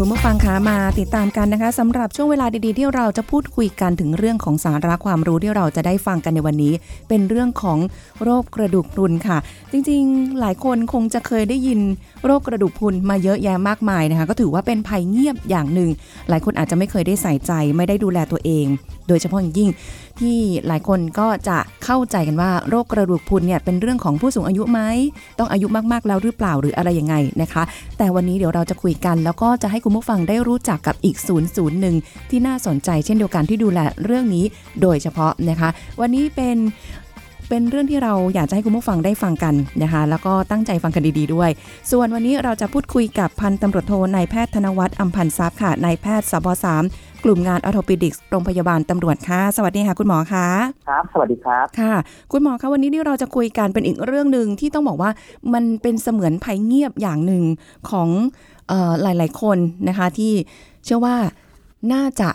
คุณผู้ฟังคะมาติดตามกันนะคะสำหรับช่วงเวลาดีๆ ที่เราจะพูดคุยกันถึงเรื่องของสาระความรู้ที่เราจะได้ฟังกันในวันนี้ เป็นเรื่องของโรคกระดูกพรุนค่ะ จริงๆ หลายคนคงจะเคยได้ยินโรคกระดูกพรุนมาเยอะแยะมากมายนะคะ ก็ถือว่าเป็นภัยเงียบอย่างหนึ่งหลายคนอาจจะไม่เคยได้ใส่ใจไม่ได้ดูแลตัวเอง โดยเฉพาะอย่างยิ่งที่หลายคนก็จะเข้าใจกันว่าโรคกระดูกพรุนเนี่ยเป็นเรื่องของผู้สูงอายุไหมต้องอายุมากๆแล้วหรือเปล่าหรืออะไรยังไงนะคะ แต่วันนี้เดี๋ยวเราจะคุยกัน แล้วก็จะให้คุณผู้ฟังได้รู้จักกับอีกศูนย์ศูนย์หนึ่งที่น่าสนใจเช่นเดียวกันที่ดูแลเรื่องนี้โดยเฉพาะนะคะ วันนี้เป็นเป็นเรื่องที่เราอยากจะให้คุณผู้ฟังได้ฟังกันนะคะ แล้วก็ตั้งใจฟังกันดี ๆ ด้วย ส่วนวันนี้เราจะพูดคุยกับพันตำรวจโทนายแพทย์ธนวัฒน์อัมพันทรัพย์ค่ะนายแพทย์สบสาม กลุ่มงานออโทปิดิกส์โรงพยาบาลตำรวจค่ะ สวัสดีค่ะ คุณหมอคะครับ สวัสดีครับค่ะ คุณหมอคะวันนี้ที่เราจะคุยกันเป็นอีกเรื่องหนึ่งที่ต้องบอกว่ามันเป็นเสมือนภัยเงียบอย่างหนึ่งของเออหลาย ๆ คนนะคะ ที่เชื่อว่าน่าจะ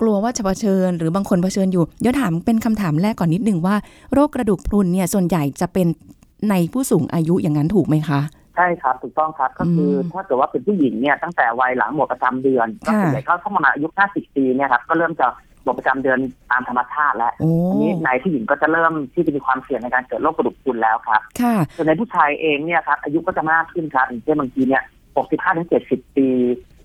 กลัวว่าจะเผชิญ หรือบางคนเผชิญอยู่เดี๋ยวถามเป็นคำถามแรกก่อนนิดนึงว่าโรคกระดูกพรุนเนี่ยส่วนใหญ่จะเป็นในผู้สูงอายุอย่างนั้นถูกไหมคะ ใช่ครับถูกต้องครับก็คืออมถ้าเกิดว่าเป็นผู้หญิงเนี่ยตั้งแต่วัยหลังหมดประจำเดือนก็ค่ะส่วนใหญ่ก็เข้ามาอายุ 50 ปีเนี่ยครับก็เริ่มจะหมดประจำเดือนตามธรรมชาติแล้วโอ้อันนี้ในผู้หญิงก็จะเริ่มที่จะมีความเสี่ยงในการเกิดโรคกระดูกพรุนแล้วครับค่ะส่วนในผู้ชายเองเนี่ยครับอายุก็จะมากขึ้นครับอย่างเช่นบางทีเนี่ย 65ถึง70 ปี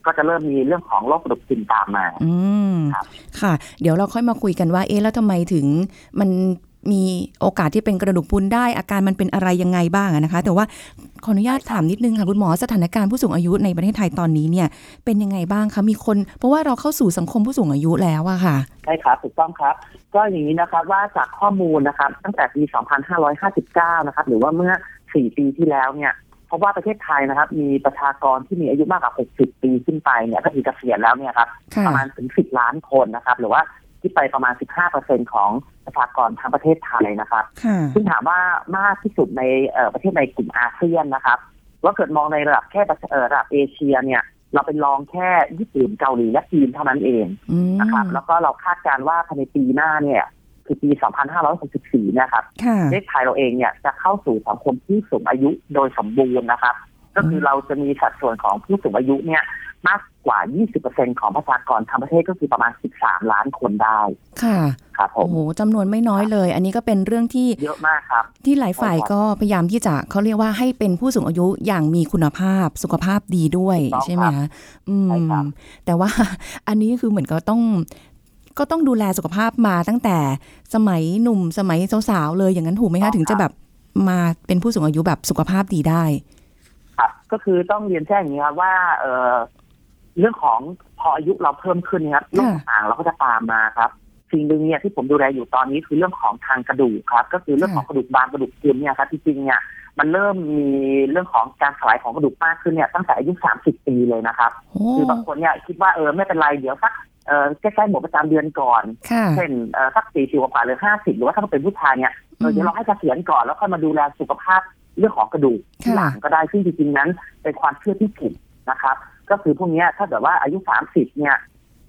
ก็จะเริ่มมีเรื่องของโรคกระดูกพรุนตามมาอืมครับค่ะ เดี๋ยวเราค่อยมาคุยกันว่าเอ๊ะแล้วทำไมถึงมันมีโอกาสที่เป็นกระดูกพรุนได้ อาการมันเป็นอะไรยังไงบ้างอะนะคะ แต่ว่าขออนุญาตถามนิดนึงค่ะคุณหมอสถานการณ์ผู้สูงอายุในประเทศไทยตอนนี้เนี่ยเป็นยังไงบ้างคะมีคน เพราะว่าเราเข้าสู่สังคมผู้สูงอายุแล้วอะค่ะใช่ครับถูกต้องครับ ก็อย่างนี้นะครับว่าจากข้อมูลนะครับตั้งแต่ปี 2559 นะครับหรือว่าเมื่อ 4 ปีที่แล้วเนี่ยเพราะว่าประเทศไทยนะครับ มีประชากรที่มีอายุมากกว่า 60 ปีขึ้นไปเนี่ยก็คือเกษียณแล้วเนี่ยครับค่ะประมาณถึง 10 ล้านคนนะครับ หรือว่า ที่ไปประมาณ 15%ของประชากรทั้งประเทศไทยนะครับค่ะซึ่งถามว่ามากที่สุดในเอ่อประเทศในกลุ่มอาเซียนนะครับว่าเกิดมองในระดับแค่ประเอ่อระดับเอเชียเนี่ย เราเป็นรองแค่ญี่ปุ่นเกาหลีและจีนเท่านั้นเองอืมนะครับ แล้วก็เราคาดการณ์ว่าภายในปีหน้าเนี่ย คือปี 2564เนะครับค่ะประเทศไทยเราเองเนี่ยจะเข้าสู่สังคมผู้สูงอายุโดยสมบูรณ์นะครับ ก็คือเราจะมีสัดส่วนของผู้สูงอายุเนี่ยมากกว่า 20%ของประชากรทั้งประเทศก็คือประมาณ 13 ล้านคนได้ ค่ะครับผโอ้มโหจำนวนไม่น้อยเลย อันนี้ก็เป็นเรื่องที่เยอะมากครับ ที่หลายฝ่ายก็พยายามที่จะเขาเรียกว่าให้เป็นผู้สูงอายุอย่างมีคุณภาพสุขภาพดีด้วยถูกต้องใช่ไหมคะอืมใช่ครับแต่ว่าอันนี้คือเหมือนก็ต้องก็ต้องดูแลสุขภาพมาตั้งแต่สมัยหนุ่มสมัยสาวๆเลยอย่างนั้นถูกไหมคะถึงจะแบบมาเป็นผู้สูงอายุแบบสุขภาพดีได้ครับ ก็คือต้องเรียนแจ้งอย่างนี้ครับว่า เอ่อเรื่องของพออายุเราเพิ่มขึ้นนะครับโรคต่างๆเราก็จะตามมาครับสิ่งหนึ่งเนี่ยที่ผมดูแลอยู่ตอนนี้คือเรื่องของทางกระดูกครับ ก็คือเรื่องของกระดูกบางกระดูกพรุนเนี่ยครับจริงๆเนี่ยมันเริ่มมีเรื่องของการสลายของกระดูกมากขึ้นเนี่ยตั้งแต่อายุ 30 ปีเลยนะครับโอ้คือบางคนเนี่ยคิดว่าเออไม่เป็นไรเดี๋ยวสักเออใกล้ๆหมดประจำเดือนก่อนค่ะเช่นเอ่อสักสี่สิบกว่าหรือห้าสิบหรือว่าถ้าเป็นผู้ชายเนี่ยเออเดี๋ยวเราให้เกษียณก่อนแล้วค่อยมาดูแลสุขภาพ เรื่องของกระดูกที่หลังก็ได้ซึ่งจริงๆนั้นเป็นความเชื่อที่ผิดนะครับ ก็คือพวกเนี้ยถ้าแบบว่าอายุสามสิบเนี่ย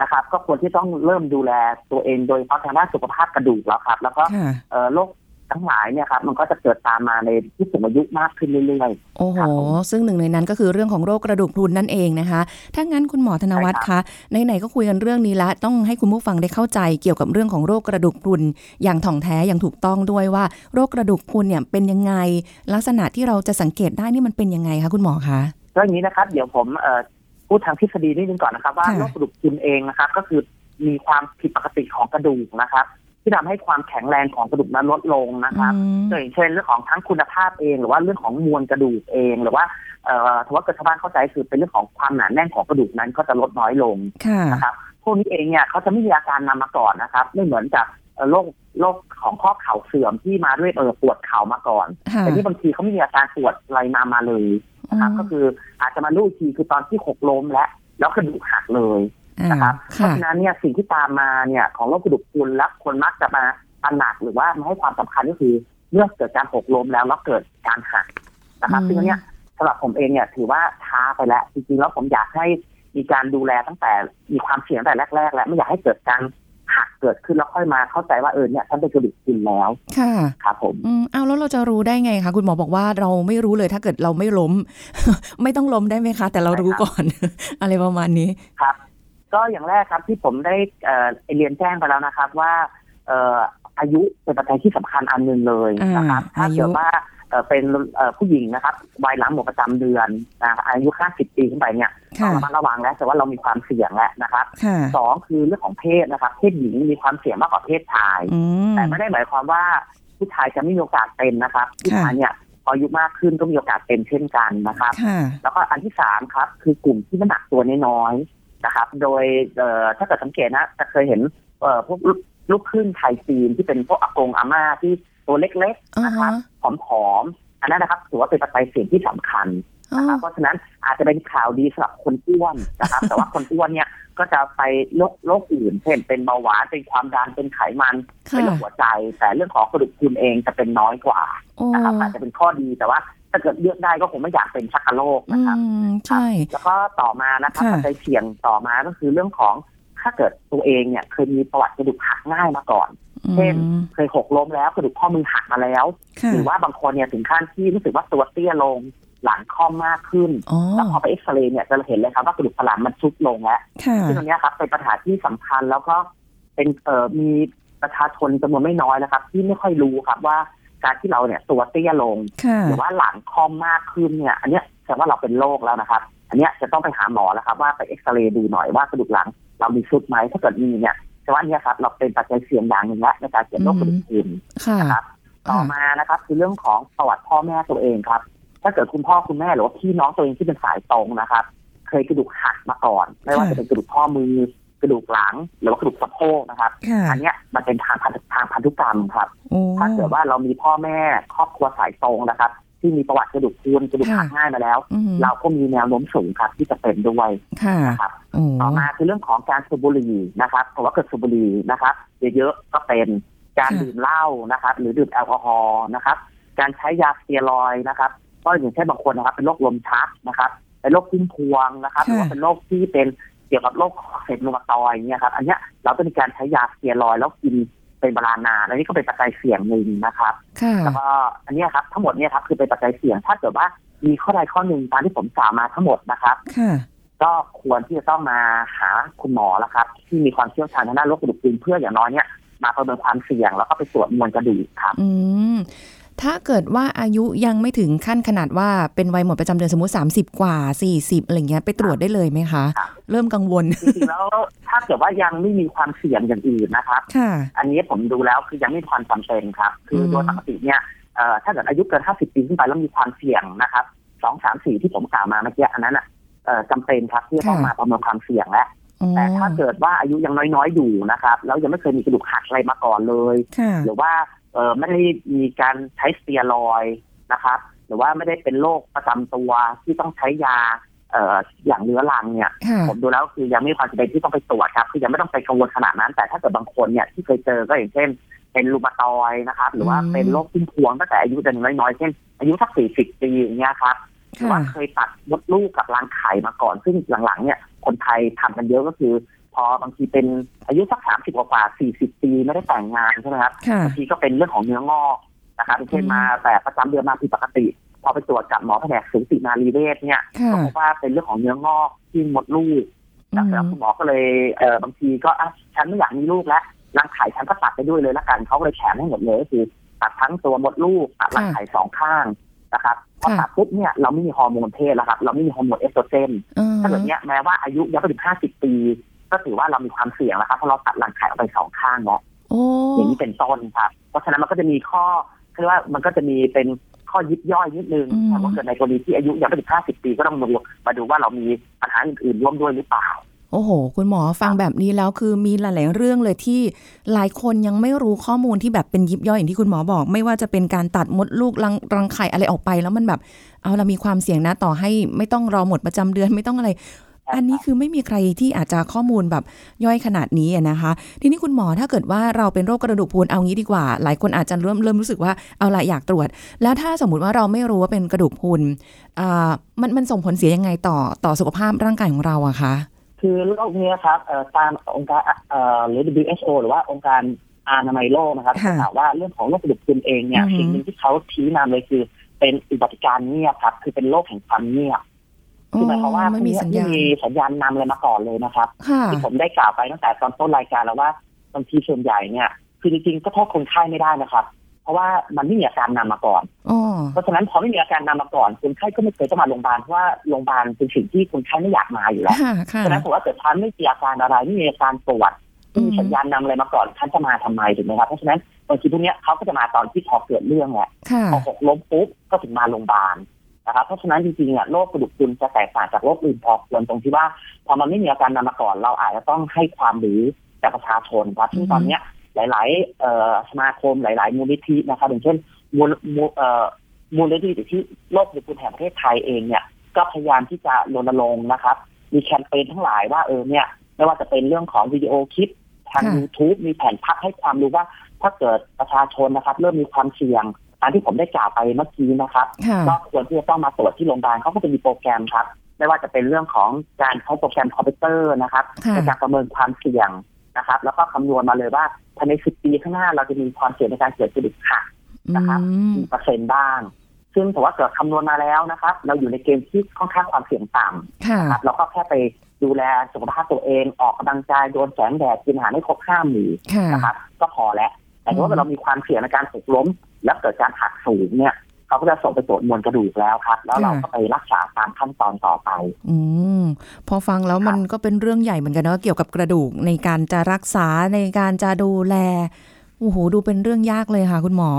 นะครับ ก็ควรที่ต้องเริ่มดูแลตัวเองโดยเฉพาะทางด้านสุขภาพกระดูกแล้วครับ แล้วก็ค่ะเอ่อโรค ทั้งหลายเนี่ยครับมันก็จะเกิดตามมาในที่สูงอายุมากขึ้นเรื่อยโอ้โหครับผมซึ่งหนึ่งในนั้นก็คือเรื่องของโรคกระดูกพรุนนั่นเองนะคะ ถ้างั้นคุณหมอธนวัฒน์ใช่ครัคะไหนๆก็คุยกันเรื่องนี้ละ ต้องให้คุณผู้ฟังได้เข้าใจเกี่ยวกับเรื่องของโรคกระดูกพรุนอย่างถ่องแท้อย่างถูกต้องด้วยว่า โรคกระดูกพรุนเนี่ยเป็นยังไง ลักษณะที่เราจะสังเกตได้นี่มันเป็นยังไงคะคุณหมอคะๆก็อย่างนี้นะครับ เดี๋ยวผมเอ่อพูดทางทฤษฎีนิดนึงก่อนนะครับว่าค่ะโรคกระดูกพรุนเองนะครับก็คือมีความผิดปกติของกระดูกนะครับ ที่ทำให้ความแข็งแรงของกระดูกนั้นลดลงนะครับอืมอย่างเช่นเรื่องของทั้งคุณภาพเอง หรือว่าเรื่องของมวลกระดูกเอง หรือว่าเอ่อถือว่าเกิดชาวบ้านเข้าใจคือเป็นเรื่องของความหนาแน่นของกระดูกนั้นก็จะลดน้อยลงค่ะนะครับพวกนี้เองเนี่ยเขาจะไม่มีอาการนำมาก่อนนะครับ ไม่เหมือนกับเอ่อโรคโรคของข้อเข่าเสื่อมที่มาด้วยเออปวดเข่ามาก่อนค่ะแต่นี่บางทีเขาไม่มีอาการปวดอะไรนำมาเลยนะครับก็คืออาจจะมารู้อีกทีคือตอนที่หกล้มและแล้วกระดูกหักเลยอ่า นะครับเพค่ะราะฉะนั้นเนี่ยสิ่งที่ตามมาเนี่ยของโรคกระดูกพรุนและคนมักจะมาตระหนักหรือว่ามาให้ความสำคัญก็คือเมื่อเกิดการหกล้มแล้วแล้วเกิดการหักนะครับอืมซึ่งอันเนี้ยสำหรับผมเองเนี่ยถือว่าช้าไปแล้วจริงๆแล้วผมอยากให้มีการดูแลตั้งแต่มีความเสี่ยงตั้งแต่แรก ๆ แล้วไม่อยากให้เกิดการหักเกิดขึ้นแล้วค่อยมาเข้าใจว่าเออเนี่ยฉันเป็นกระดูกพรุนแล้วค่ะครับผมอืมเอาแล้วเราจะรู้ได้ไงคะคุณหมอบอกว่าเราไม่รู้เลยถ้าเกิดเราไม่ล้ม ไม่ต้องล้มได้ไหมคะ แต่เรารู้ก่อน อะไรประมาณนี้ครับ ก็อย่างแรกครับที่ผมได้เอ่อเรียนแจ้งไปแล้วนะครับ ว่าเอ่ออายุเป็นปัจจัยที่สำคัญอันหนึ่งเลยนะครับอ่าถ้าอายุเกิดว่าเอ่อเป็นเอ่อผู้หญิงนะครับวัยหลังหมดประจำเดือนนะครับอายุ 50 ปีขึ้นไปเนี่ยต้อค่ะงระมัดระวังแล้วแต่ว่าเรามีความเสี่ยงแล้วนะครับค่ะสองคือเรื่องของเพศนะครับ เพศหญิงมีความเสี่ยงมากกว่าเพศชายอืมแต่ไม่ได้หมายความว่าผู้ชายจะไม่มีโอกาสเป็นนะครับผู้ชายเนี่ยพออายุมากขึ้นก็มีโอกาสเป็นเช่นกันนะครับค่ะแล้วก็อันที่สามครับ คือกลุ่มที่น้ำหนักตัวน้อยๆ นะครับ โดยเอ่อถ้าเกิดสังเกตนะจะเคยเห็นเอ่อพวกลูกลูกครึ่งไทยจีนที่เป็นพวกอากงอาม่าที่ตัวเล็กๆอ่านะครับฮะผอมๆอันนั้นนะครับถือว่าเป็นปัจจัยเสี่ยงที่สำคัญอ๋อนะครับเพราะฉะนั้นอาจจะเป็นข่าวดีสำหรับคนอ้วนนะครับ แต่ว่าคนอ้วนเนี่ยก็จะไปโรคโรคอื่นเช่นเป็นเบาหวานเป็นความดันเป็นไขมันเป็นค่ะโรคหัวใจ แต่เรื่องของกระดูกพรุนเองจะเป็นน้อยกว่าโอ้นะครับอาจจะเป็นข้อดีแต่ว่า ถ้าเกิดเลือกได้ก็คงไม่อยากเป็นชักกะโรคอืนะครับมใช่แล้วก็ต่อมานะครับค่ะปัจจัยเสี่ยงต่อมาก็คือเรื่องของถ้าเกิดตัวเองเนี่ยเคยมีประวัติกระดูกหักง่ายมาก่อน เช่นอืมเคยหกล้มแล้วกระดูกข้อมือหักมาแล้วค่ะหรือว่าบางคนเนี่ยถึงขั้นที่รู้สึกว่าตัวเตี้ยลงหลังค่อมมากขึ้นอ๋อแล้วพอไปเอ็กซเรย์เนี่ยจะเห็นเลยครับว่ากระดูกสันหลังมันทรุดลงแล้วค่ะซึ่งตรงเนี้ยครับเป็นปัญหาที่สำคัญแล้วก็เป็นเอ่อมีประชาชนจำนวนไม่น้อยนะครับ ที่ไม่ค่อยรู้ครับว่า การที่เราเนี่ยตัวเตี้ยลงค่ะหรือว่าหลังคอมมากขึ้นเนี่ย อันเนี้ยแสดงว่าเราเป็นโรคแล้วนะครับ อันเนี้ยจะต้องไปหาหมอแล้วครับ ว่าไปเอ็กซเรย์ดูหน่อยว่ากระดูกหลัง เรามีชุดไหมถ้าเกิดมีเนี่ยแสดงว่าเนี่ยครับ เราเป็นปัจจัยเสี่ยงอย่างหนึ่งแล้วในการเกิดโรคกระดูกพรุนค่ะนะครับต่อมานะครับ คือเรื่องของประวัติพ่อแม่ตัวเองครับ ถ้าเกิดคุณพ่อคุณแม่หรือว่าพี่น้องตัวเองที่เป็นสายตรงนะครับ เคยกระดูกหักมาก่อน ไม่ว่าจะเป็นกระดูกข้อมือ กระดูกหลังหรือว่ากระดูกสะโพกนะครับค่ะอันเนี้ยมันเป็นทางพันธุทางพันธุกรรมครับโอ้ถ้าเกิดว่าเรามีพ่อแม่ครอบครัวสายตรงนะครับ ที่มีประวัติกระดูกพรุนกระดูกหักค่ะง่ายมาแล้วอืมเราก็มีแนวโน้มสูงครับที่จะเป็นด้วยค่ะนะครับโอ้ต่อมาคือเรื่องของการสูบบุหรี่นะครับเพราะว่าเกิดสูบบุหรี่นะครับเยอะๆก็เป็นการดื่มเหล้านะครับ หรือดื่มแอลกอฮอล์นะครับ การใช้ยาสเตียรอยด์นะครับก็อย่างเช่นบางคนนะครับ เป็นโรคลมชักนะครับเป็นโรคพุ่มพวงนะครับ หรือว่าเป็นโรคที่เป็น เกี่ยวกับโรคคอเซตรูมาตอยด์เนี่ยครับ อันเนี้ยเราต้องมีการใช้ยาสเตียรอยด์แล้วกินเป็นเวลานานอันนี้ก็เป็นปัจจัยเสี่ยงหนึ่งนะครับค่ะแล้วก็อันเนี้ยครับทั้งหมดเนี่ยครับคือเป็นปัจจัยเสี่ยง ถ้าเกิดว่ามีข้อใดข้อหนึ่งตามที่ผมกล่าวมาทั้งหมดนะครับค่ะก็ควรที่จะต้องมาหาคุณหมอแล้วครับ ที่มีความเชี่ยวชาญทางด้านโรคกระดูกพรุนเพื่ออย่างน้อยเนี่ยมาประเมินความเสี่ยงแล้วก็ไปตรวจมวลกระดูกครับ อืม ถ้าเกิดว่าอายุยังไม่ถึงขั้นขนาดว่าเป็นวัยหมดประจำเดือนสมมติ 30 กว่า 40อะไรเงี้ยไปตรวจได้เลยไหมคะครับเริ่มกังวลจริงๆแล้วถ้าเกิดว่ายังไม่มีความเสี่ยงอย่างอื่นนะครับค่ะอันนี้ผมดูแล้วคือยังไม่มีความจำเป็นครับ คือโดยปกติเนี่ยเอ่อถ้าเกิดอายุเกิน 50 ปีขึ้นไปแล้วมีความเสี่ยงนะครับสองสามสี่ที่ผมกล่าวมาเมื่อกี้อันนั้นอะเอ่อจำเป็นครับที่จะต้องค่ะมาประเมินความเสี่ยงแล้วอ๋อแต่ถ้าเกิดว่าอายุยังน้อยๆอยู่นะครับ แล้วยังไม่เคยมีกระดูกหักอะไรมาก่อนเลยค่ะหรือว่าเออ ไม่ได้มีการใช้สเตียรอยด์นะครับ หรือว่าไม่ได้เป็นโรคประจำตัวที่ต้องใช้ยาเอ่ออย่างเรื้อรังเนี่ยค่ะผมดูแล้วคือยังไม่มีความจำเป็นที่ต้องไปตรวจครับ คือยังไม่ต้องไปกังวลขนาดนั้น แต่ถ้าเกิดบางคนเนี่ยที่เคยเจอก็อย่างเช่น เป็นรูมาตอยด์นะครับ หรือว่าอืมเป็นโรคพุ่มพวงตั้งแต่อายุยังน้อยๆเช่น อายุสักสี่สิบปีอย่างเงี้ยครับหรือค่ะว่าเคยตัดมดลูกกับรังไข่มาก่อน ซึ่งหลังๆเนี่ยคนไทยทำกันเยอะก็คือพ อ บางทีเป็นอายุสักสามสิบกว่าสี่สิบปีไม่ได้แต่งงานใช่ไหมครับค่ะบางทีก็เป็นเรื่องของเนื้องอกนะครับอย่างเช่นอืมมาแต่ประจำเดือนมาผิดปกติ พอไปตรวจกับหมอแผนกสูตินรีเวชเนี่ยค่ะก็พบว่าเป็นเรื่องของเนื้องอกที่มดลูกแล้วแล้วคุณหมอก็เลยเออบางทีก็อะฉันไม่อยากมีลูกแล้วรังไข่ฉันก็ตัดไปด้วยเลยละกันเขาก็เลยแถมให้หมดเลยก็คือตัดทั้งตัวมดลูกตัดรังไข่สองข้างนะครับพอค่ะตัดปุ๊บเนี่ยเราไม่มีฮอร์โมนเพศแล้วครับ เราไม่มีฮอร์โมนเอสโตรเจนอืมถ้าเกิดเนี้ยแม้ว่าอายุยังไม่ถึงห้าสิบปี ก็ถือว่าเรามีความเสี่ยงแล้วครับเพราะเราตัดรังไข่ออกไปสองข้างเนาะโอ้อย่างนี้เป็นต้นครับ เพราะฉะนั้นมันก็จะมีข้อคือว่ามันก็จะมีเป็นข้อยิบย่อยนิดนึงแต่ว่าเกิดในกรณีที่อายุยังไม่ถึง50ปีก็ต้องมาดูมาดูว่าเรามีปัญหาอื่นๆร่วมด้วยหรือเปล่าโอ้โห คุณหมอฟังแบบนี้แล้วคือมีหลาย ๆ เรื่องเลยที่หลายคนยังไม่รู้ข้อมูลที่แบบเป็นยิบย่อยอย่างที่คุณหมอบอก ไม่ว่าจะเป็นการตัดมดลูกรังรังไข่อะไรออกไป แล้วมันแบบ เอาเรามีความเสี่ยงนะต่อให้ไม่ต้องรอหมดประจำเดือนไม่ต้องอะไร อันนี้คือไม่มีใครที่อาจจะข้อมูลแบบย่อยขนาดนี้นะคะ ทีนี้คุณหมอถ้าเกิดว่าเราเป็นโรคกระดูกพรุนเอางี้ดีกว่า หลายคนอาจจะเริ่มเริ่มรู้สึกว่าเอาละอยากตรวจ แล้วถ้าสมมุติว่าเราไม่รู้ว่าเป็นกระดูกพรุนอ่ามันมันส่งผลเสียยังไงต่อต่อสุขภาพร่างกายของเราอะคะคือโรคเนี้ยครับเอ่อตามองค์การเอ่อหรือ WHO หรือว่าองค์การอนามัยโลกนะครับค่ะกล่าวว่าเรื่องของโรคกระดูกพรุนเองเนี่ยอือฮึสิ่งหนึ่งที่เขาชี้นำเลยคือเป็นอุบัติการณ์เงียบครับ คือเป็นโรคแห่งความเงียบ คือหมายความว่าไม่มีสัญญาณไม่มีสัญญาณนำอะไรมาก่อนเลยนะครับค่ะที่ผมได้กล่าวไปตั้งแต่ตอนต้นรายการแล้วว่าบางทีส่วนใหญ่เนี่ย คือจริงๆก็โทษคนไข้ไม่ได้นะครับ เพราะว่ามันไม่มีอาการนำมาก่อนอ๋อเพราะฉะนั้นพอไม่มีอาการนำมาก่อนคนไข้ก็ไม่เคยจะมาโรงพยาบาลเพราะว่าโรงพยาบาลเป็นสิ่งที่คนไข้ไม่อยากมาอยู่แล้วค่ะค่ะฉะนั้นผมว่าเกิดท่านไม่มีอาการอะไรไม่มีอาการปวดไม่มีสัญญาณนำอะไรมาก่อนท่านจะมาทำไมถูกไหมครับเพราะฉะนั้นบางทีพวกเนี้ยเขาก็จะมาตอนที่พอเกิดเรื่องแหละค่ะพอหกล้มปุ๊บก็ถึงมาโรงพยาบาล นะครับเพราะฉะนั้นจริงๆอะโรคกระดูกพรุนจะแตกต่างจากโรคอื่นพอควรตรงที่ว่าพอมันไม่มีอาการนำมาก่อน เราอาจจะต้องให้ความรู้แก่ประชาชนครับซึ่งตอนเนี้ยหลายๆเอ่อสมาคมหลาย ๆ มูลนิธินะครับอย่างเช่นมูลมูลเอ่อมูลนิธิที่โรคกระดูกพรุนแห่งประเทศไทยเองเนี่ยก็พยายามที่จะรณรงค์นะครับ มีแคมเปญทั้งหลายว่าเออเนี่ยไม่ว่าจะเป็นเรื่องของวิดีโอคลิปทางค่ะ YouTube มีแผ่นพับให้ความรู้ว่าถ้าเกิดประชาชนนะครับ เริ่มมีความเสี่ยง ตามที่ผมได้กล่าวไปเมื่อกี้นะครับค่ะก็ควรที่จะต้องมาตรวจที่โรงพยาบาลเขาก็จะมีโปรแกรมครับ ไม่ว่าจะเป็นเรื่องของการใช้โปรแกรมคอมพิวเตอร์นะครับค่ะในการประเมินความเสี่ยงนะครับ แล้วก็คำนวณมาเลยว่าภายใน10ปีข้างหน้าเราจะมีความเสี่ยงในการเกิดกระดูกหักนะครับอืมกี่เปอร์เซ็นต์บ้าง ซึ่งถือว่าเกิดคำนวณมาแล้วนะครับ เราอยู่ในเกณฑ์ที่ค่อนข้างความเสี่ยงต่ำค่ะนะครับเราก็แค่ไปดูแลสุขภาพตัวเองออกกำลังกายโดนแสงแดดกินอาหารให้ครบห้าหมู่ค่ะนะครับ ก็พอแล้ว แต่ถ้าอืมว่าเรามีความเสี่ยงในการหกล้ม แล้วเกิดการหักสูงเนี่ยเขาก็จะส่งไปตรวจมวลกระดูกแล้วครับ แล้วเราก็ไปรักษาตามขั้นตอนต่อไป อืมพอฟังแล้วมันก็เป็นเรื่องใหญ่เหมือนกันเนาะเกี่ยวกับกระดูกในการจะรักษาในการจะดูแลโอ้โหดูเป็นเรื่องยากเลยค่ะ คุณหมอ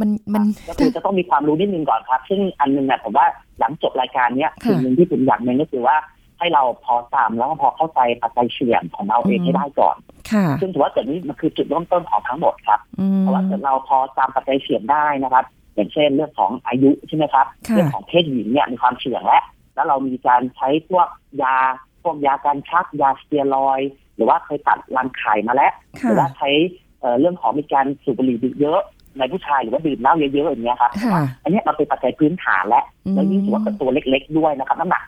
มันมันก็คือจะต้องมีความรู้นิดนึงก่อนครับ ซึ่งอันหนึงเนี่ยผมว่าหลังจบรายการเนี้ยค่ะสิ่งหนึ่งที่ผมอยากเน้นก็คือว่าให้เราพอตามแล้วก็พอเข้าใจปัจจัยเสี่ยงของเราเองอืมให้ได้ก่อนค่ะ ซึ่งถือว่าจุดนี้มันคือจุดเริ่มต้นของทั้งหมดครับอืมเพราะว่าเกิดเราพอตามปัจจัยเสี่ยงได้นะครับ อย่างเช่นเรื่องของอายุใช่ไหมครับค่ะเรื่องของเพศหญิงเนี่ยมีความเสี่ยงแล้วแล้วเรามีการใช้พวกยาพวกยาการชักยาสเตียรอยด์หรือว่าเคยตัดรังไข่มาแล้วหค่ะรือว่าใช้เอ่อเรื่องของมีการสูบบุหรี่เยอะในผู้ชายหรือว่าดื่มเหล้าเยอะๆอย่างเงี้ยครับค่ะอันเนี้ยมันเป็นปัจจัยพื้นฐานแล้วอืมแล้วยิ่งถือว่าเป็นตัวเล็ก ๆ ด้วยนะครับน้ำหนัก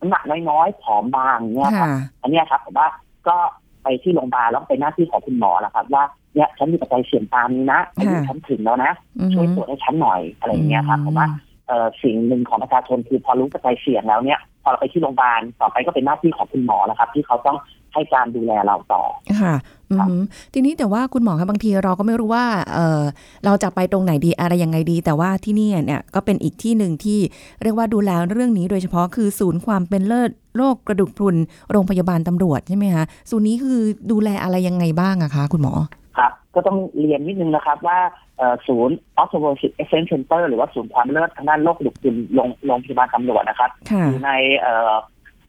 น้ำหนักน้อยๆผอมบางเนี่ยครับค่ะอันเนี้ยครับผมว่าก็ ไปที่โรงพยาบาลแล้วเป็นหน้าที่ของคุณหมอแล้วครับ ว่าเนี่ยฉันมีปัจจัยเสี่ยงตามนี้นะอายุค่ะฉันถึงแล้วนะอืมช่วยตรวจให้ฉันหน่อยอะไรอย่างเงี้ยครับผมว่าเอ่อสิ่งหนึ่งของประชาชนคือพอรู้ปัจจัยเสี่ยงแล้วเนี่ยพอเราไปที่โรงพยาบาลต่อไปก็เป็นหน้าที่ของคุณหมอแล้วครับ ที่เขาต้อง ให้การดูแลเราต่อค่ะอืมทีนี้แต่ว่าคุณหมอคะบางทีเราก็ไม่รู้ว่าเออเราจะไปตรงไหนดีอะไรยังไงดี แต่ว่าที่นี่เนี่ยก็เป็นอีกที่หนึ่งที่เรียกว่าดูแลเรื่องนี้โดยเฉพาะคือศูนย์ความเป็นเลิศโรคกระดูกพรุนโรงพยาบาลตำรวจใช่ไหมคะศูนย์นี้คือดูแลอะไรยังไงบ้างอะคะคุณหมอครับก็ต้องเรียนนิดนึงนะครับว่าเอ่อศูนย์ o s t e o p o r o s i s Excellence Center หรือว่าศูนย์ความเลิศทางด้านโรคกระดูกพรุนโรงโรงพยาบาลตำรวจนะครับค่ะอยู่ในเอ่อ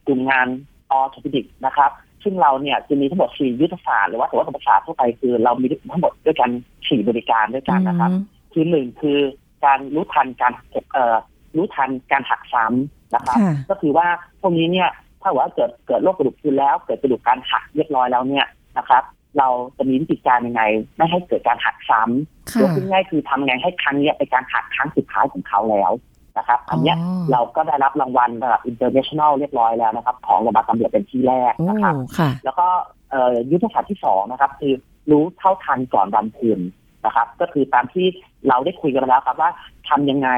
กลุ่มงานออโทปิดิกนะครับ ซึ่งเราเนี่ยจะมีทั้งหมด4ยุทธศาสตร์หรือว่าถือว่าภาษาทั่วไปคือเรามีทั้งหมดด้วยกัน4บริการด้วยกันนะครับอืมคือหนึ่งคือการรู้ทันการเอ่อรู้ทันการหักซ้ำนะครับค่ะก็คือว่าพวกนี้เนี่ยถ้าว่าเกิดเกิดโรคกระดูกพรุนแล้วเกิดกระดูกการหักเรียบร้อยแล้วเนี่ยนะครับ เราจะมีวิธีการยังไงไม่ให้เกิดการหักซ้ำค่ะยกง่ายๆคือทำไงให้ครั้งเนี้ยเป็นการหักครั้งสุดท้ายของเขาแล้ว นะครับ อันเนี้ยอ๋อเราก็ได้รับรางวัลระดับ international เรียบร้อยแล้วนะครับ ของโรงพยาบาลตำรวจเป็นที่แรกโอ้นะครับค่ะแล้วก็เอ่อยุทธศาสตร์ที่สองนะครับ คือรู้เท่าทันก่อนวันคืนนะครับ ก็คือตามที่เราได้คุยกันมาแล้วครับว่าทำยังไง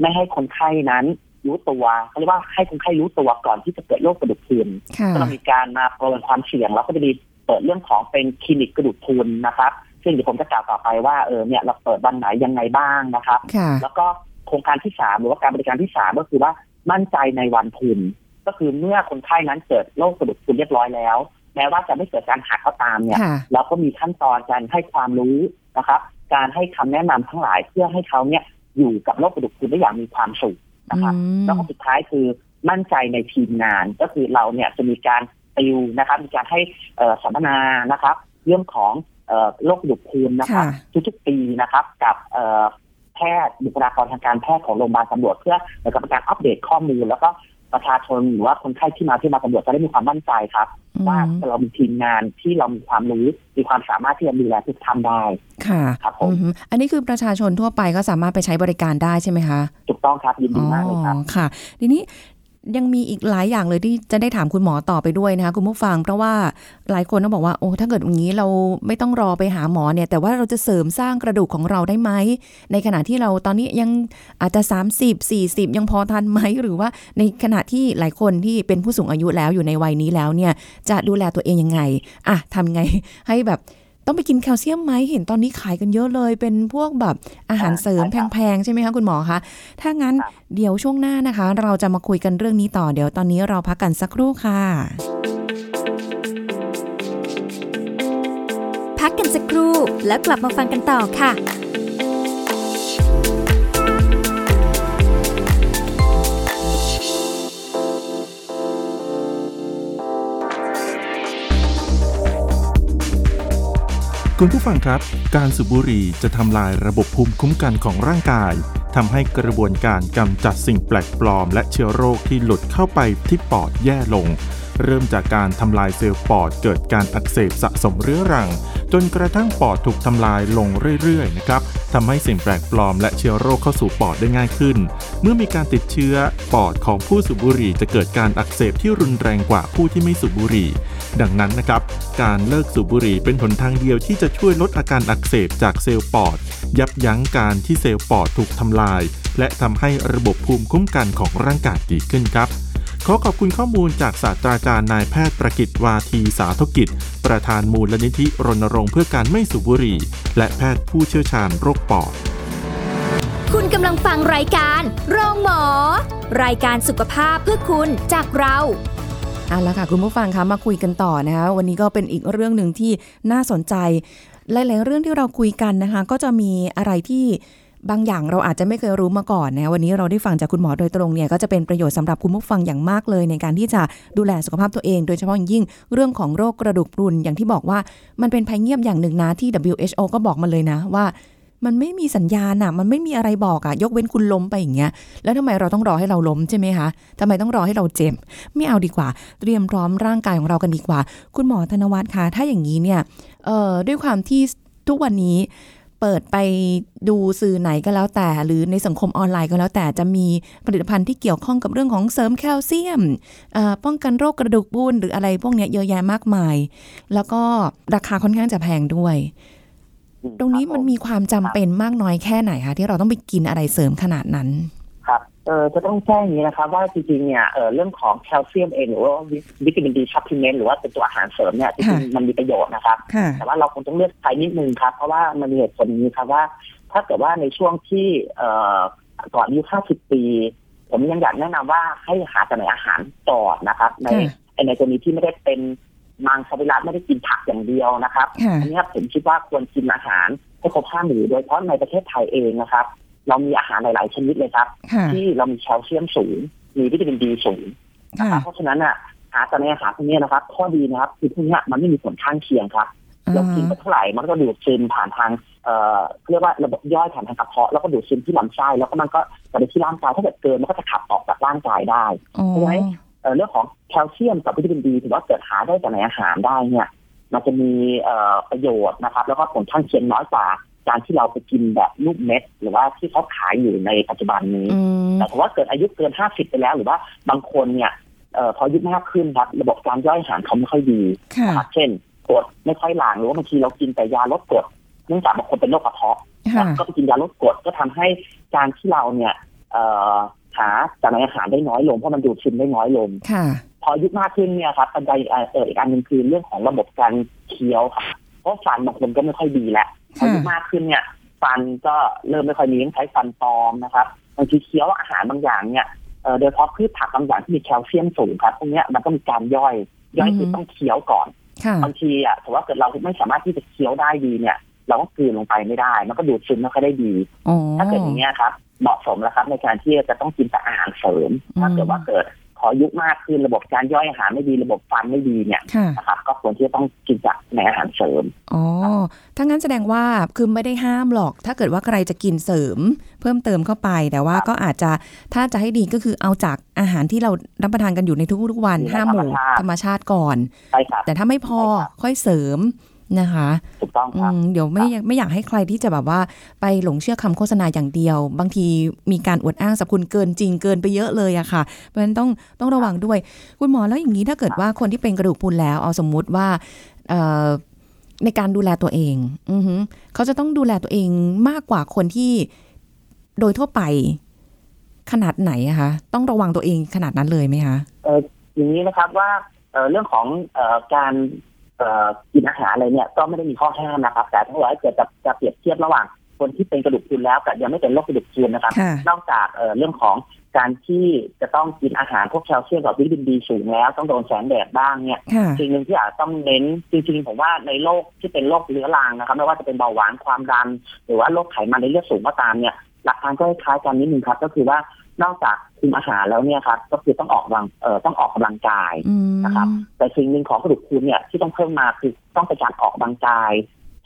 ไม่ให้คนไข้นั้นรู้ตัวเขาเรียกว่าให้คนไข้รู้ตัวก่อนที่จะเกิดโรคกระดูกพรุนค่ะก็เรามีการมาประเมินความเสี่ยงแล้วก็จะมีเปิดเรื่องของเป็นคลินิกกระดูกพรุนนะครับ ซึ่งเดี๋ยวผมจะกล่าวต่อไปว่าเออเนี่ยเราเปิดวันไหนยังไงบ้างนะครับค่ะแล้วก็ โครงการที่สามหรือว่าการบริการที่สามก็คือว่ามั่นใจในวันทุน ก็คือเมื่อคนไข้นั้นเกิดโรคกระดูกพรุนเรียบร้อยแล้ว แม้ว่าจะไม่เกิดการหักก็ตามเนี่ยค่ะเราก็มีขั้นตอนการให้ความรู้นะครับ การให้คำแนะนำทั้งหลายเพื่อให้เขาเนี่ยอยู่กับโรคกระดูกพรุนได้อย่างมีความสุขนะครับอืมแล้วก็สุดท้ายคือมั่นใจในทีมงานก็คือเราเนี่ยจะมีการติวนะครับ มีการให้เอ่อสัมมนานะครับ เรื่องของเอ่อโรคกระดูกพรุนนะครับค่ะทุกๆปีนะครับ กับเอ่อ แพทย์บุคลากรทางการแพทย์ของโรงพยาบาลตำรวจเพื่อเหมือนกับเป็นการอัปเดตข้อมูล แล้วก็ประชาชนหรือว่าคนไข้ที่มาที่มาตำรวจจะได้มีความมั่นใจครับอืมว่าเรามีทีมงานที่เรามีความรู้มีความสามารถที่จะดูแลทุกท่านได้ค่ะครับผมอือฮึอันนี้คือประชาชนทั่วไปก็สามารถไปใช้บริการได้ใช่ไหมคะถูกต้องครับยินดีมากเลยครับอ๋อค่ะ ทีนี้ ยังมีอีกหลายอย่างเลยที่จะได้ถามคุณหมอต่อไปด้วยนะคะคุณผู้ฟัง เพราะว่าหลายคนก็บอกว่าโอ้ถ้าเกิดอย่างนี้เราไม่ต้องรอไปหาหมอเนี่ยแต่ว่าเราจะเสริมสร้างกระดูกของเราได้ไหม ในขณะที่เราตอนนี้ยังอาจจะ 30 40 ยังพอทันไหม หรือว่าในขณะที่หลายคนที่เป็นผู้สูงอายุแล้วอยู่ในวัยนี้แล้วเนี่ยจะดูแลตัวเองยังไงอะทำไงให้แบบ ต้องไปกินแคลเซียมไหมเห็นตอนนี้ขายกันเยอะเลย เป็นพวกแบบอาหารเสริมใช่ครับแพงๆ ใช่ไหมคะคุณหมอคะถ้างั้นครับเดี๋ยวช่วงหน้านะคะ เราจะมาคุยกันเรื่องนี้ต่อเดี๋ยวตอนนี้เราพักกันสักครู่ค่ะ พักกันสักครู่แล้วกลับมาฟังกันต่อค่ะ คุณผู้ฟังครับ การสูบบุหรี่จะทำลายระบบภูมิคุ้มกันของร่างกายทำให้กระบวนการกำจัดสิ่งแปลกปลอม และเชื้อโรคที่หลุดเข้าไปที่ปอดแย่ลง เริ่มจากการทำลายเซลล์ปอดเกิดการอักเสบสะสมเรื้อรัง จนกระทั่งปอดถูกทำลายลงเรื่อยๆนะครับทำให้สิ่งแปลกปลอมและเชื้อโรคเข้าสู่ปอดได้ง่ายขึ้น เมื่อมีการติดเชื้อปอดของผู้สูบบุหรี่จะเกิดการอักเสบที่รุนแรงกว่าผู้ที่ไม่สูบบุหรี่ ดังนั้นนะครับ การเลิกสูบบุหรี่เป็นหนทางเดียวที่จะช่วยลดอาการอักเสบจากเซลล์ปอด ยับยั้งการที่เซลล์ปอดถูกทำลาย และทำให้ระบบภูมิคุ้มกันของร่างกายดีขึ้นครับขอขอบคุณข้อมูลจากศาสตราจารย์นายแพทย์ประกิตวาทีสาธกิจ ประธานมูลนิธิรณรงค์เพื่อการไม่สูบบุหรี่ และแพทย์ผู้เชี่ยวชาญโรคปอด คุณกำลังฟังรายการ โรงหมอ รายการสุขภาพเพื่อคุณจากเราเอาละค่ะคุณผู้ฟังคะมาคุยกันต่อนะคะวันนี้ก็เป็นอีกเรื่องหนึ่งที่น่าสนใจ หลาย ๆ เรื่องที่เราคุยกันนะคะ ก็จะมีอะไรที่ บางอย่างเราอาจจะไม่เคยรู้มาก่อนนะวันนี้เราได้ฟังจากคุณหมอโดยตรงเนี่ยก็จะเป็นประโยชน์สำหรับคุณผู้ฟังอย่างมากเลย ในการที่จะดูแลสุขภาพตัวเอง โดยเฉพาะยิ่งเรื่องของโรคกระดูกพรุนอย่างที่บอกว่ามันเป็นภัยเงียบอย่างหนึ่งนะที่ WHO ก็บอกมาเลยนะว่ามันไม่มีสัญญาณอะมันไม่มีอะไรบอกอะยกเว้นคุณล้มไปอย่างเงี้ย แล้วทำไมเราต้องรอให้เราล้มใช่ไหมคะทำไมต้องรอให้เราเจ็บ ไม่เอาดีกว่า เตรียมพร้อมร่างกายของเรากันดีกว่า คุณหมอธนวัฒน์คะ ถ้าอย่างนี้เนี่ย เอ่อ ด้วยความที่ทุกวันนี้ ปิดไปดูสื่อไหนก็แล้วแต่ หรือในสังคมออนไลน์ก็แล้วแต่จะมีผลิตภัณฑ์ที่เกี่ยวข้องกับเรื่องของเสริมแคลเซียม ป้องกันโรคกระดูกพรุนหรืออะไรพวกนี้เยอะแยะมากมาย แล้วก็ราคาค่อนข้างจะแพงด้วย ตรงนี้มันมีความจำเป็นมากน้อยแค่ไหนคะที่เราต้องไปกินอะไรเสริมขนาดนั้น เออจะต้องแจ้งอย่างนี้นะครับว่าจริงๆเนี่ยเออเรื่องของแคลเซียมเองหรือว่าวิตามินดี supplement หรือว่าเป็นตัวอาหารเสริมเนี่ยจริงค่ะๆมันมีประโยชน์นะครับค่ะแต่ว่าเราคงต้องเลือกใช้นิดนึงครับ เพราะว่ามันมีเหตุผลนี้ครับว่า ถ้าเกิดว่าในช่วงที่เอ่อก่อนอายุ50 ปี ผมยังอยากแนะนำว่าให้หาแต่ในอาหารก่อนนะครับ ในค่ะในกรณีที่ไม่ได้เป็นมังสวิรัตไม่ได้กินผักอย่างเดียวนะครับค่ะอันเนี้ยผมคิดว่าควรกินอาหารให้ครบห้าหมู่โดยเฉพาะในประเทศไทยเองนะครับ เรามีอาหารหลาย ๆ ชนิดเลยครับค่ะที่เรามีแคลเซียมสูง มีวิตามินดีสูงนะค่ะครับเพราะฉะนั้นอะหาแต่ในอาหารพวกนี้นะครับ ข้อดีนะครับคือพวกเนี้ยมันไม่มีผลข้างเคียงครับเรากินไปเท่าไหร่มันก็ดูดซึมผ่านทางเอ่อเรียกว่าระบบย่อยผ่านทางกระเพาะแล้วก็ดูดซึมที่ลำไส้แล้วก็มันก็กระเด็นที่ร่างกายถ้าเกิดเกินมันก็จะขับออกจากร่างกายได้อ๋อใช่ไหมเอ่อเรื่องของแคลเซียมกับวิตามินดีถือว่าเกิดหาได้จากในอาหารได้เนี่ย มันจะมีเอ่อประโยชน์นะครับ แล้วก็ผลข้างเคียงน้อยกว่า การที่เราไปกินแบบลูกเม็ด หรือว่าที่เขาขายอยู่ในปัจจุบันนี้อืมแต่ถือว่าเกิดอายุเกิน50ไปแล้ว หรือว่าบางคนเนี่ยเอ่อพออายุมากขึ้นครับระบบการย่อยอาหารเขาไม่ค่อยดีค่ะนะครับเช่นกรดไม่ค่อยหลั่งหรือว่าบางทีเรากินแต่ยาลดกรดเนื่องจากบางคนเป็นโรคกระเพาะค่ะก็ไปกินยาลดกรดก็ทำให้การที่เราเนี่ยเอ่อหาจากในอาหารได้น้อยลงเพราะมันดูดซึมได้น้อยลงค่ะพออายุมากขึ้นเนี่ยครับปัจจัยเอ่อเอ่ออีกอันหนึ่งคือเรื่องของระบบการเคี้ยวครับเพราะฟันบางคนก็ไม่ค่อยดีแล้ว พออายุมากขึ้นเนี่ย ฟันก็เริ่มไม่ค่อยมีต้องใช้ฟันปลอมนะครับบางทีเคี้ยวอาหารบางอย่างเนี่ยเอ่อโดยเฉพาะพืชผักบางอย่างที่มีแคลเซียมสูงครับพวกเนี้ยมันก็มีการย่อย ย่อยคือต้องเคี้ยวก่อนค่ะบางทีอะถือว่าเกิดเราไม่สามารถที่จะเคี้ยวได้ดีเนี่ยเราก็กลืนลงไปไม่ได้ มันก็ดูดซึมไม่ค่อยได้ดีอ๋อถ้าเกิดอย่างเงี้ยครับ เหมาะสมแล้วครับ ในการที่จะต้องกินแต่อาหารเสริม ถ้าเกิดว่าเกิด ขออายุมากขึ้นระบบการย่อยอาหารไม่ดีระบบฟันไม่ดีเนี่ยค่ะนะครับก็ควรที่จะต้องกินจากในอาหารเสริมอ๋อถ้างั้นแสดงว่าคือไม่ได้ห้ามหรอก ถ้าเกิดว่าใครจะกินเสริม เพิ่มเติมเข้าไป แต่ว่าก็อาจจะถ้าจะให้ดีก็คือเอาจากอาหารที่เรารับประทานกันอยู่ในทุกๆวันอยู่ในห้าหมู่ธธรรรรมมชาชาติติก่อนใช่ครับแต่ถ้าไม่พอใช่ครับค่อยเสริม นะคะถูกต้องอืครับมเดี๋ยวไม่ไม่อยากให้ใครที่จะแบบว่าไปหลงเชื่อคำโฆษณาอย่างเดียว บางทีมีการอวดอ้างสรรพคุณเกินจริงเกินไปเยอะเลยอะค่ะ เพราะฉะนั้นต้องต้องระวังด้วย คุณหมอแล้วอย่างนี้ถ้าเกิดว่าคนที่เป็นกระดูกพรุนแล้วเอาสมมุติว่าเอ่อในการดูแลตัวเอง อือฮึเขาจะต้องดูแลตัวเองมากกว่าคนที่โดยทั่วไปขนาดไหนอะคะต้องระวังตัวเองขนาดนั้นเลยไหมคะเอออย่างนี้นะครับว่าเอ่อเรื่องของเอ่อการเอ่อ กินอาหารอะไรเนี่ยก็ไม่ได้มีข้อห้ามนะครับ แต่ถ้าว่าเกิดจะจะเปรียบเทียบระหว่างคนที่เป็นกระดูกพรุนแล้วกับยังไม่เป็นโรคกระดูกพรุนนะครับค่ะนอกจากเอ่อเรื่องของการที่จะต้องกินอาหารพวกแคลเซียมกับวิตามินดีสูงแล้วต้องโดนแสงแดดบ้างเนี่ยค่ะสิ่งหนึ่งที่อาจจะต้องเน้นจริงๆผมว่าในโรคที่เป็นโรคเรื้อรังนะครับไม่ว่าจะเป็นเบาหวานความดัน หรือว่าโรคไขมันในเลือดสูงก็ตามเนี่ยหลักการก็คล้ายๆกันนิดนึงครับ ก็คือว่า นอกจากคุมอาหารแล้วเนี่ยครับ ก็คือต้องออกกำลังเอ่อต้องออกกำลังกายอืมนะครับ แต่สิ่งหนึ่งของกระดูกพรุนเนี่ยที่ต้องเพิ่มมาคือต้องเป็นการออกกำลังกาย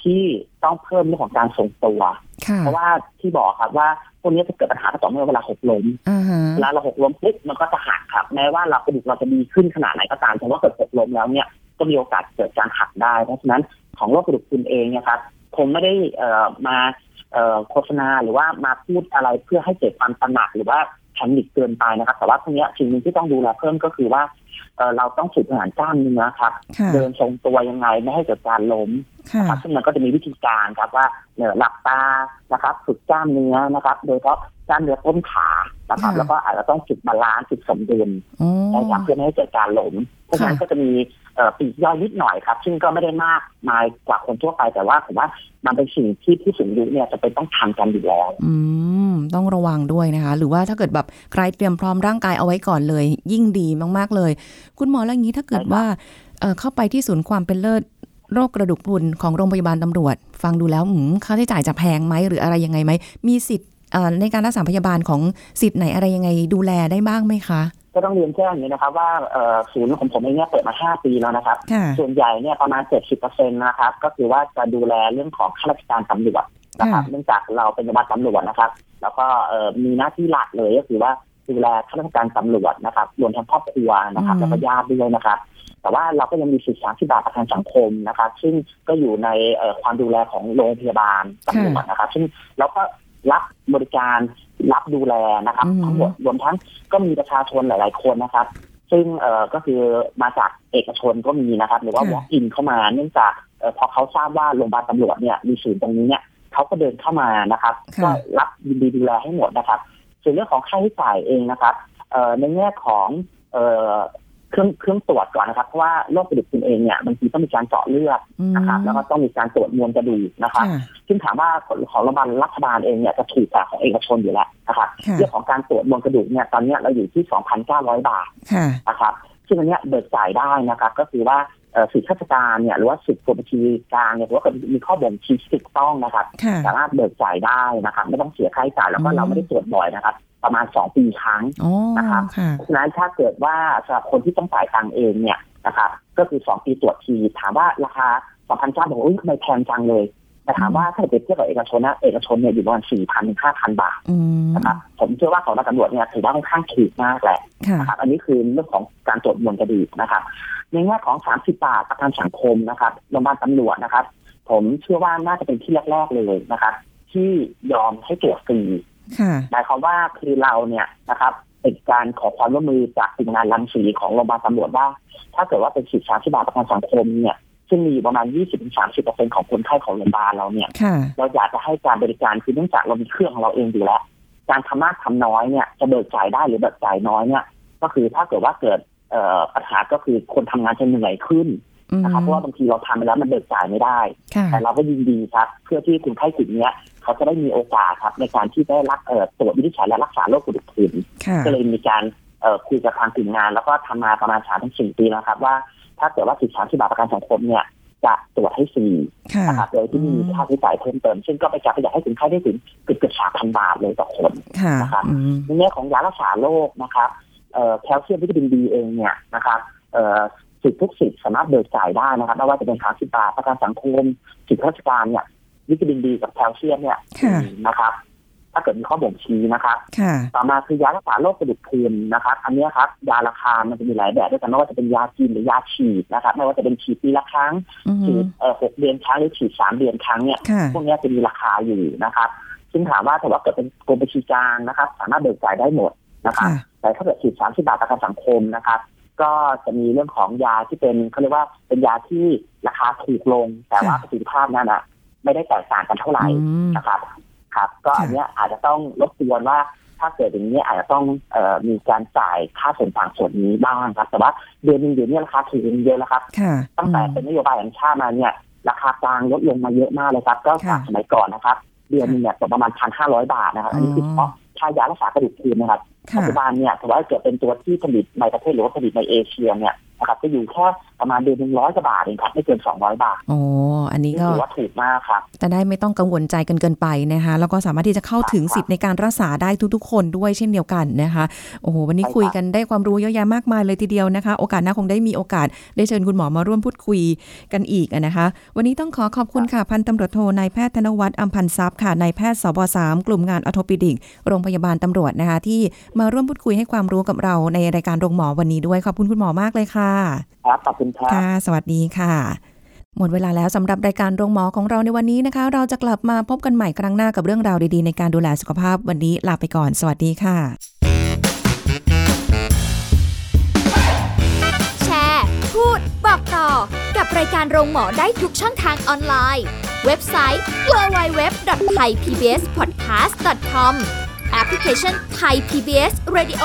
ที่ต้องเพิ่มเรื่องของการทรงตัวค่ะเพราะว่าที่บอกครับว่าพวกนี้จะเกิดปัญหาต่อเมื่อเวลาหกล้มอ่าฮะเวลาเราหกล้มปุ๊บมันก็จะหักครับ แม้ว่าเรากระดูกเราจะดีขึ้นขนาดไหนก็ตามแต่ว่าเกิดหกล้มแล้วเนี่ยก็มีโอกาสเกิดการหักได้ เพราะฉะนั้นของโรคกระดูกพรุนเองเนี่ยครับคงไม่ได้เอ่อมาเอ่อโฆษณาหรือว่ามาพูดอะไรเพื่อให้เกิดความตระหนักหรือว่า panic เกินไปนะครับ แต่ว่าตรงเนี้ยสิ่งหนึ่งที่ต้องดูแลเพิ่มก็คือว่าเอ่อเราต้องฝึกอาหารกล้ามเนื้อครับค่ะเดินทรงตัวยังไงไม่ให้เกิดการล้มค่ะครับซึ่งมันก็จะมีวิธีการครับว่าเนี่ยหลับตานะครับ ฝึกกล้ามเนื้อนะครับ โดยเฉพาะกล้ามเนื้อต้นขา นะครับค่ะแล้วก็อาจจะต้องฝึก balance ฝึกสมดุลอ๋อนะครับเพื่อไม่ให้เกิดการหลงเพราะฉะนั้นค่ะก็จะมีเอ่อปีกย่อยนิดหน่อยครับ ซึ่งก็ไม่ได้มากมายกว่าคนทั่วไปแต่ว่าผมว่ามันเป็นสิ่งที่ผู้สูงอายุเนี่ยจะเป็นต้องทำกันอยู่แล้วอืมต้องระวังด้วยนะคะ หรือว่าถ้าเกิดแบบใครเตรียมพร้อมร่างกายเอาไว้ก่อนเลย ยิ่งดีมาก ๆเลย คุณหมอแล้วอย่างนี้ถ้าเกิดใช่ครับว่าเอ่อเข้าไปที่ศูนย์ความเป็นเลิศโรคกระดูกพรุนของโรงพยาบาลตำรวจ ฟังดูแล้วอืมค่าใช้จ่ายจะแพงไหมหรืออะไรยังไงไหมมีสิทธิ์เอ่อ ในการรักษาพยาบาลของสิทธิ์ไหนอะไรยังไงดูแลได้บ้างไหมคะก็ต้องเรียนแจ้งอย่างนี้นะครับ ว่าเอ่อศูนย์ของผมเองเนี่ยเปิดมา 5 ปีแล้วนะครับค่ะส่วนใหญ่เนี่ยประมาณ 70%นะครับ ก็คือว่าจะดูแลเรื่องของข้าราชการตำรวจนะครับค่ะเนื่องจากเราเป็นโรงพยาบาลตำรวจนะครับ แล้วก็เอ่อมีหน้าที่หลักเลยก็คือว่าดูแลข้าราชการตำรวจนะครับ รวมทั้งครอบครัวนะครับ แล้วก็ญาติด้วยนะครับ แต่ว่าเราก็ยังมีสิทธิสามสิบบาทประกันสังคมนะครับ ซึ่งก็อยู่ในเอ่อความดูแลของโรงพยาบาลตำรวจนะครับ ซึ่งเราก็ รับบริการรับดูแลนะครับอืมทั้งหมดรวมทั้งก็มีประชาชนหลาย ๆ คนนะครับ ซึ่งเอ่อก็คือมาจากเอกชนก็มีนะครับ หรือว่าค่ะ walk in เข้ามาเนื่องจากเอ่อพอเขาทราบว่าโรงพยาบาลตำรวจเนี่ยมีศูนย์ตรงนี้เนี่ยเขาก็เดินเข้ามานะครับค่ะก็รับยินดีดูแลให้หมดนะครับ ส่วนเรื่องของค่าใช้จ่ายเองนะครับเอ่อในแง่ของ เอ่อเครื่องเครื่องตรวจก่อนนะครับเพราะว่าโรคกระดูกพรุนเองเนี่ยบางทีต้องมีการเจาะเลือดอืมนะครับแล้วก็ต้องมีการตรวจมวลกระดูกนะครับค่ะซึ่งถามว่าของโรงพยาบาลรัฐบาลเองเนี่ยจะถูกกว่าของเอกชนอยู่แล้วนะครับค่ะเรื่องของการตรวจมวลกระดูกเนี่ยตอนเนี้ยเราอยู่ที่ 2,900 บาทค่ะนะครับซึ่งอันเนี้ยเบิกจ่ายได้นะครับ ก็คือว่าเอ่อ สิทธิข้าราชการเนี่ยหรือว่าสิทธิกรมบัญชีกลางเนี่ยหรือว่ามีข้อบ่งชี้ที่ถูกต้องนะครับค่ะสามารถเบิกจ่ายได้นะครับ ไม่ต้องเสียค่าใช้จ่ายแล้วก็อืมเราไม่ได้ตรวจบ่อยนะครับ ประมาณ2ปีครั้งอ๋อนะครับค่ะเพราะฉะนั้นถ้าเกิดว่าสำหรับคนที่ต้องจ่ายตังค์เองเนี่ยนะครับก็คือ2ปีตรวจทีถามว่าราคา2,000จ้าบอกว่าอุ้ยทำไมแพงจังเลยแต่ถามว่าถ้าเปรียบเทียบกับเอกชนนะเอกชนเนี่ยอยู่ประมาณ4,000ถึง5,000บาทอืมนะครับผมเชื่อว่าของตำรวจเนี่ยถือว่าค่อนข้างถูกมากแหละค่ะนะครับอันนี้คือเรื่องของการตรวจมวลกระดูกนะครับ ในแง่ของ 30 บาทประกันสังคมนะครับโรงพยาบาลตำรวจนะครับ ผมเชื่อว่าน่าจะเป็นที่แรกๆเลยนะครับ ที่ยอมให้ตรวจฟรีค่ะหมายความว่าคือเราเนี่ยนะครับเป็นการขอความร่วมมือจากทีมงานรังสีของโรงพยาบาลตำรวจว่า ถ้าเกิดว่าเป็นสิทธิ30บาทประกันสังคมเนี่ยซึ่งมีอยู่ประมาณ 20-30%ของคนไข้ของโรงพยาบาลเราเนี่ยค่ะเราอยากจะให้การบริการคือเนื่องจากเรามีเครื่องของเราเองอยู่แล้ว การทำมากทำน้อยเนี่ยจะเบิกจ่ายได้หรือเบิกจ่ายน้อยเนี่ย ก็คือถ้าเกิดว่าเกิดเอ่อ ปัญหาก็คือคนทำงานจะเหนื่อยขึ้นอืมนะครับเพราะว่าบางทีเราทำไปแล้วมันเบิกจ่ายไม่ได้ค่ะแต่เราก็ยินดีครับ เพื่อที่คนไข้กลุ่มเนี้ยเขาจะได้มีโอกาสครับ ในการที่ได้รับเอ่อตรวจวินิจฉัยและรักษาโรคกระดูกพรุนค่ะก็เลยมีการเอ่อคุยกับทางกลุ่มงาน แล้วก็ทำมาประมาณสามถึงสี่ปีแล้วครับ ว่าถ้าเกิดว่าสิทธิสามสิบบาทประกันสังคมเนี่ยจะตรวจให้ฟรีค่ะนะครับโดยที่ไม่มีค่าใช้จ่ายเพิ่มเติม ซึ่งก็ไปจะขยายให้ถึงค่าได้ถึงเกือบเกือบสามพันบาทเลยต่อคนค่ะนะครับอืมในแง่ของยารักษาโรคนะครับเอ่อ แคลเซียมวิตามินดีเองเนี่ยนะครับเอ่อสิทธิทุกสิทธิ์สามารถเบิกจ่ายได้นะครับไม่ว่าจะเป็นทางสิบบาทประกันสังคมสิทธิราชการเนี่ยวิตามินดีกับแคลเซียมเนี่ยค่ะมีนะครับ ถ้าเกิดมีข้อบ่งชี้นะครับค่ะต่อมาคือยารักษาโรคกระดูกพรุนนะครับ อันเนี้ยครับ ยาราคามันจะมีหลายแบบด้วยกันไม่ว่าจะเป็นยากินหรือยาฉีดนะครับไม่ว่าจะเป็นฉีดปีละครั้งอือฮึฉีดเอ่อหกเดือนครั้งหรือฉีดสามเดือนครั้งเนี่ยค่ะพวกเนี้ยจะมีราคาอยู่นะครับซึ่งถามว่าถ้าว่าเกิดเป็นกรมบัญชีกลางนะครับ สามารถเบิกจ่ายได้หมด นะครับค่ะแต่ถ้าเกิดฉีดสามสิบาทประกันสังคมนะครับก็จะมีเรื่องของยาที่เป็นเขาเรียกว่าเป็นยาที่ราคาถูกลง แต่ว่าประสิทธิภาพนั้นอะไม่ได้แตกต่างกันเท่าไหร่อืมนะครับครับ ก็อันเนี้ยอาจจะต้องรบกวนว่าถ้าเกิดอย่างนี้ยอาจจะต้องเอ่อมีการจ่ายค่าส่วนต่างส่วนนี้บ้างครับ แต่ว่าเดือนหนึงเดือนนี้ราคาถูกลงเยอะแล้วครับค่ะตั้งแต่เป็นนโยบายแห่งชาติมาเนี่ยราคากลางลดลงมาเยอะมากเลยครับ ก็จากสมัยก่อนนะครับ เดือนหนึงเนี่ยตกประมาณพันห้าร้อยบาทนะครับ อันนี้คือเฉพาะค่ายารักษากระดูกพรุนนะครับปัจจุบันเนี่ยถือว่าเกิดเป็นตัวที่ผลิตในประเทศหรือว่าผลิตในเอเชียเนี่ย นะครับจะอยู่แค่ประมาณเดือนหนึ่งร้อยกว่าบาทเองครับไม่เกินสองร้อยบาทโอ้อันนี้นี่ก็ถือว่าถูกมากครับจะได้ไม่ต้องกังวลใจกันเกินไปนะคะแล้วก็สามารถที่จะเข้าถึงสิทธิ์ในการรักษาได้ทุกๆ คนด้วยเช่นเดียวกันนะคะโอ้โหวันนี้ใช่ครับคุยกันได้ความรู้เยอะแยะมากมายเลยทีเดียวนะคะ โอกาสหน้าคงได้มีโอกาสได้เชิญคุณหมอมาร่วมพูดคุยกันอีกอะนะคะ วันนี้ต้องขอขอบคุณค่ะพันตำรวจโทนายแพทย์ธนวัฒน์อัมพันธ์ทรัพย์ค่ะนายแพทย์สบ3กลุ่มงานออโทปิดิกโรงพยาบาลตำรวจนะคะที่มาร่วมพูดคุยให้ความรู้กับเราในรายการโรงหมอวันนี้ด้วยขอบคุณคุณหมอมากเลยค่ะครับขอบคุณครับค่ะ สวัสดีค่ะ หมดเวลาแล้วสำหรับรายการโรงหมอของเราในวันนี้นะคะ เราจะกลับมาพบกันใหม่ครั้งหน้ากับเรื่องราวดีๆ ในการดูแลสุขภาพวันนี้ลาไปก่อน สวัสดีค่ะ แชร์ พูด บอกต่อ กับรายการโรงหมอได้ทุกช่องทางออนไลน์ เว็บไซต์ www.thaipbspodcast.com แอปพลิเคชัน Thai PBS Radio